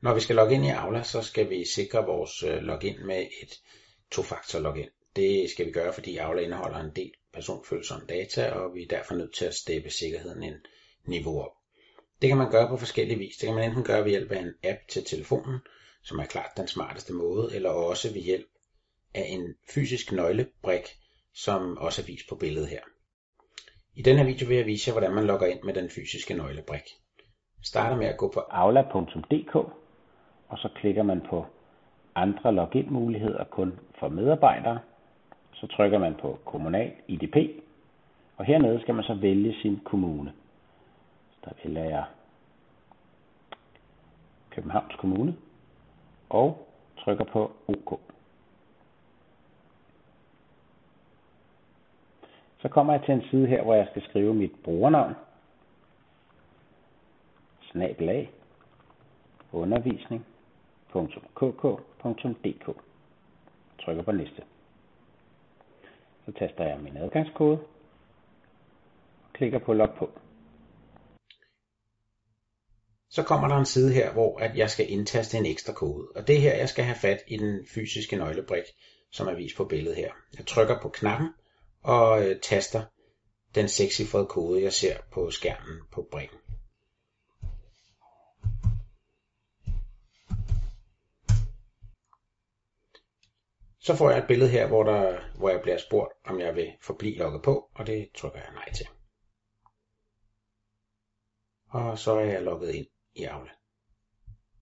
Når vi skal logge ind i Aula, så skal vi sikre vores øh, login med et tofaktor login. Det skal vi gøre, fordi Aula indeholder en del personfølsomme data, og vi er derfor nødt til at steppe sikkerheden en niveau op. Det kan man gøre på forskellige vis. Det kan man enten gøre ved hjælp af en app til telefonen, som er klart den smarteste måde, eller også ved hjælp af en fysisk nøglebrik, som også er vist på billedet her. I denne video vil jeg vise jer, hvordan man logger ind med den fysiske nøglebrik. Starter med at gå på aula.dk, og så klikker man på andre login-muligheder kun for medarbejdere. Så trykker man på kommunal IDP, og hernede skal man så vælge sin kommune. Så der vælger jeg Københavns Kommune og trykker på OK. Så kommer jeg til en side her, hvor jeg skal skrive mit brugernavn, snabelag, www.kk.dk. Trykker på liste. Så taster jeg min adgangskode og klikker på log på. Så kommer der en side her, hvor at jeg skal indtaste en ekstra kode. Og det er her, jeg skal have fat i den fysiske nøglebrik, som er vist på billedet her. Jeg trykker på knappen og øh, taster den sekscifrede kode, jeg ser på skærmen på brikken. Så får jeg et billede her, hvor, der, hvor jeg bliver spurgt, om jeg vil forblive logget på, og det trykker jeg nej til. Og så er jeg logget ind i Aula.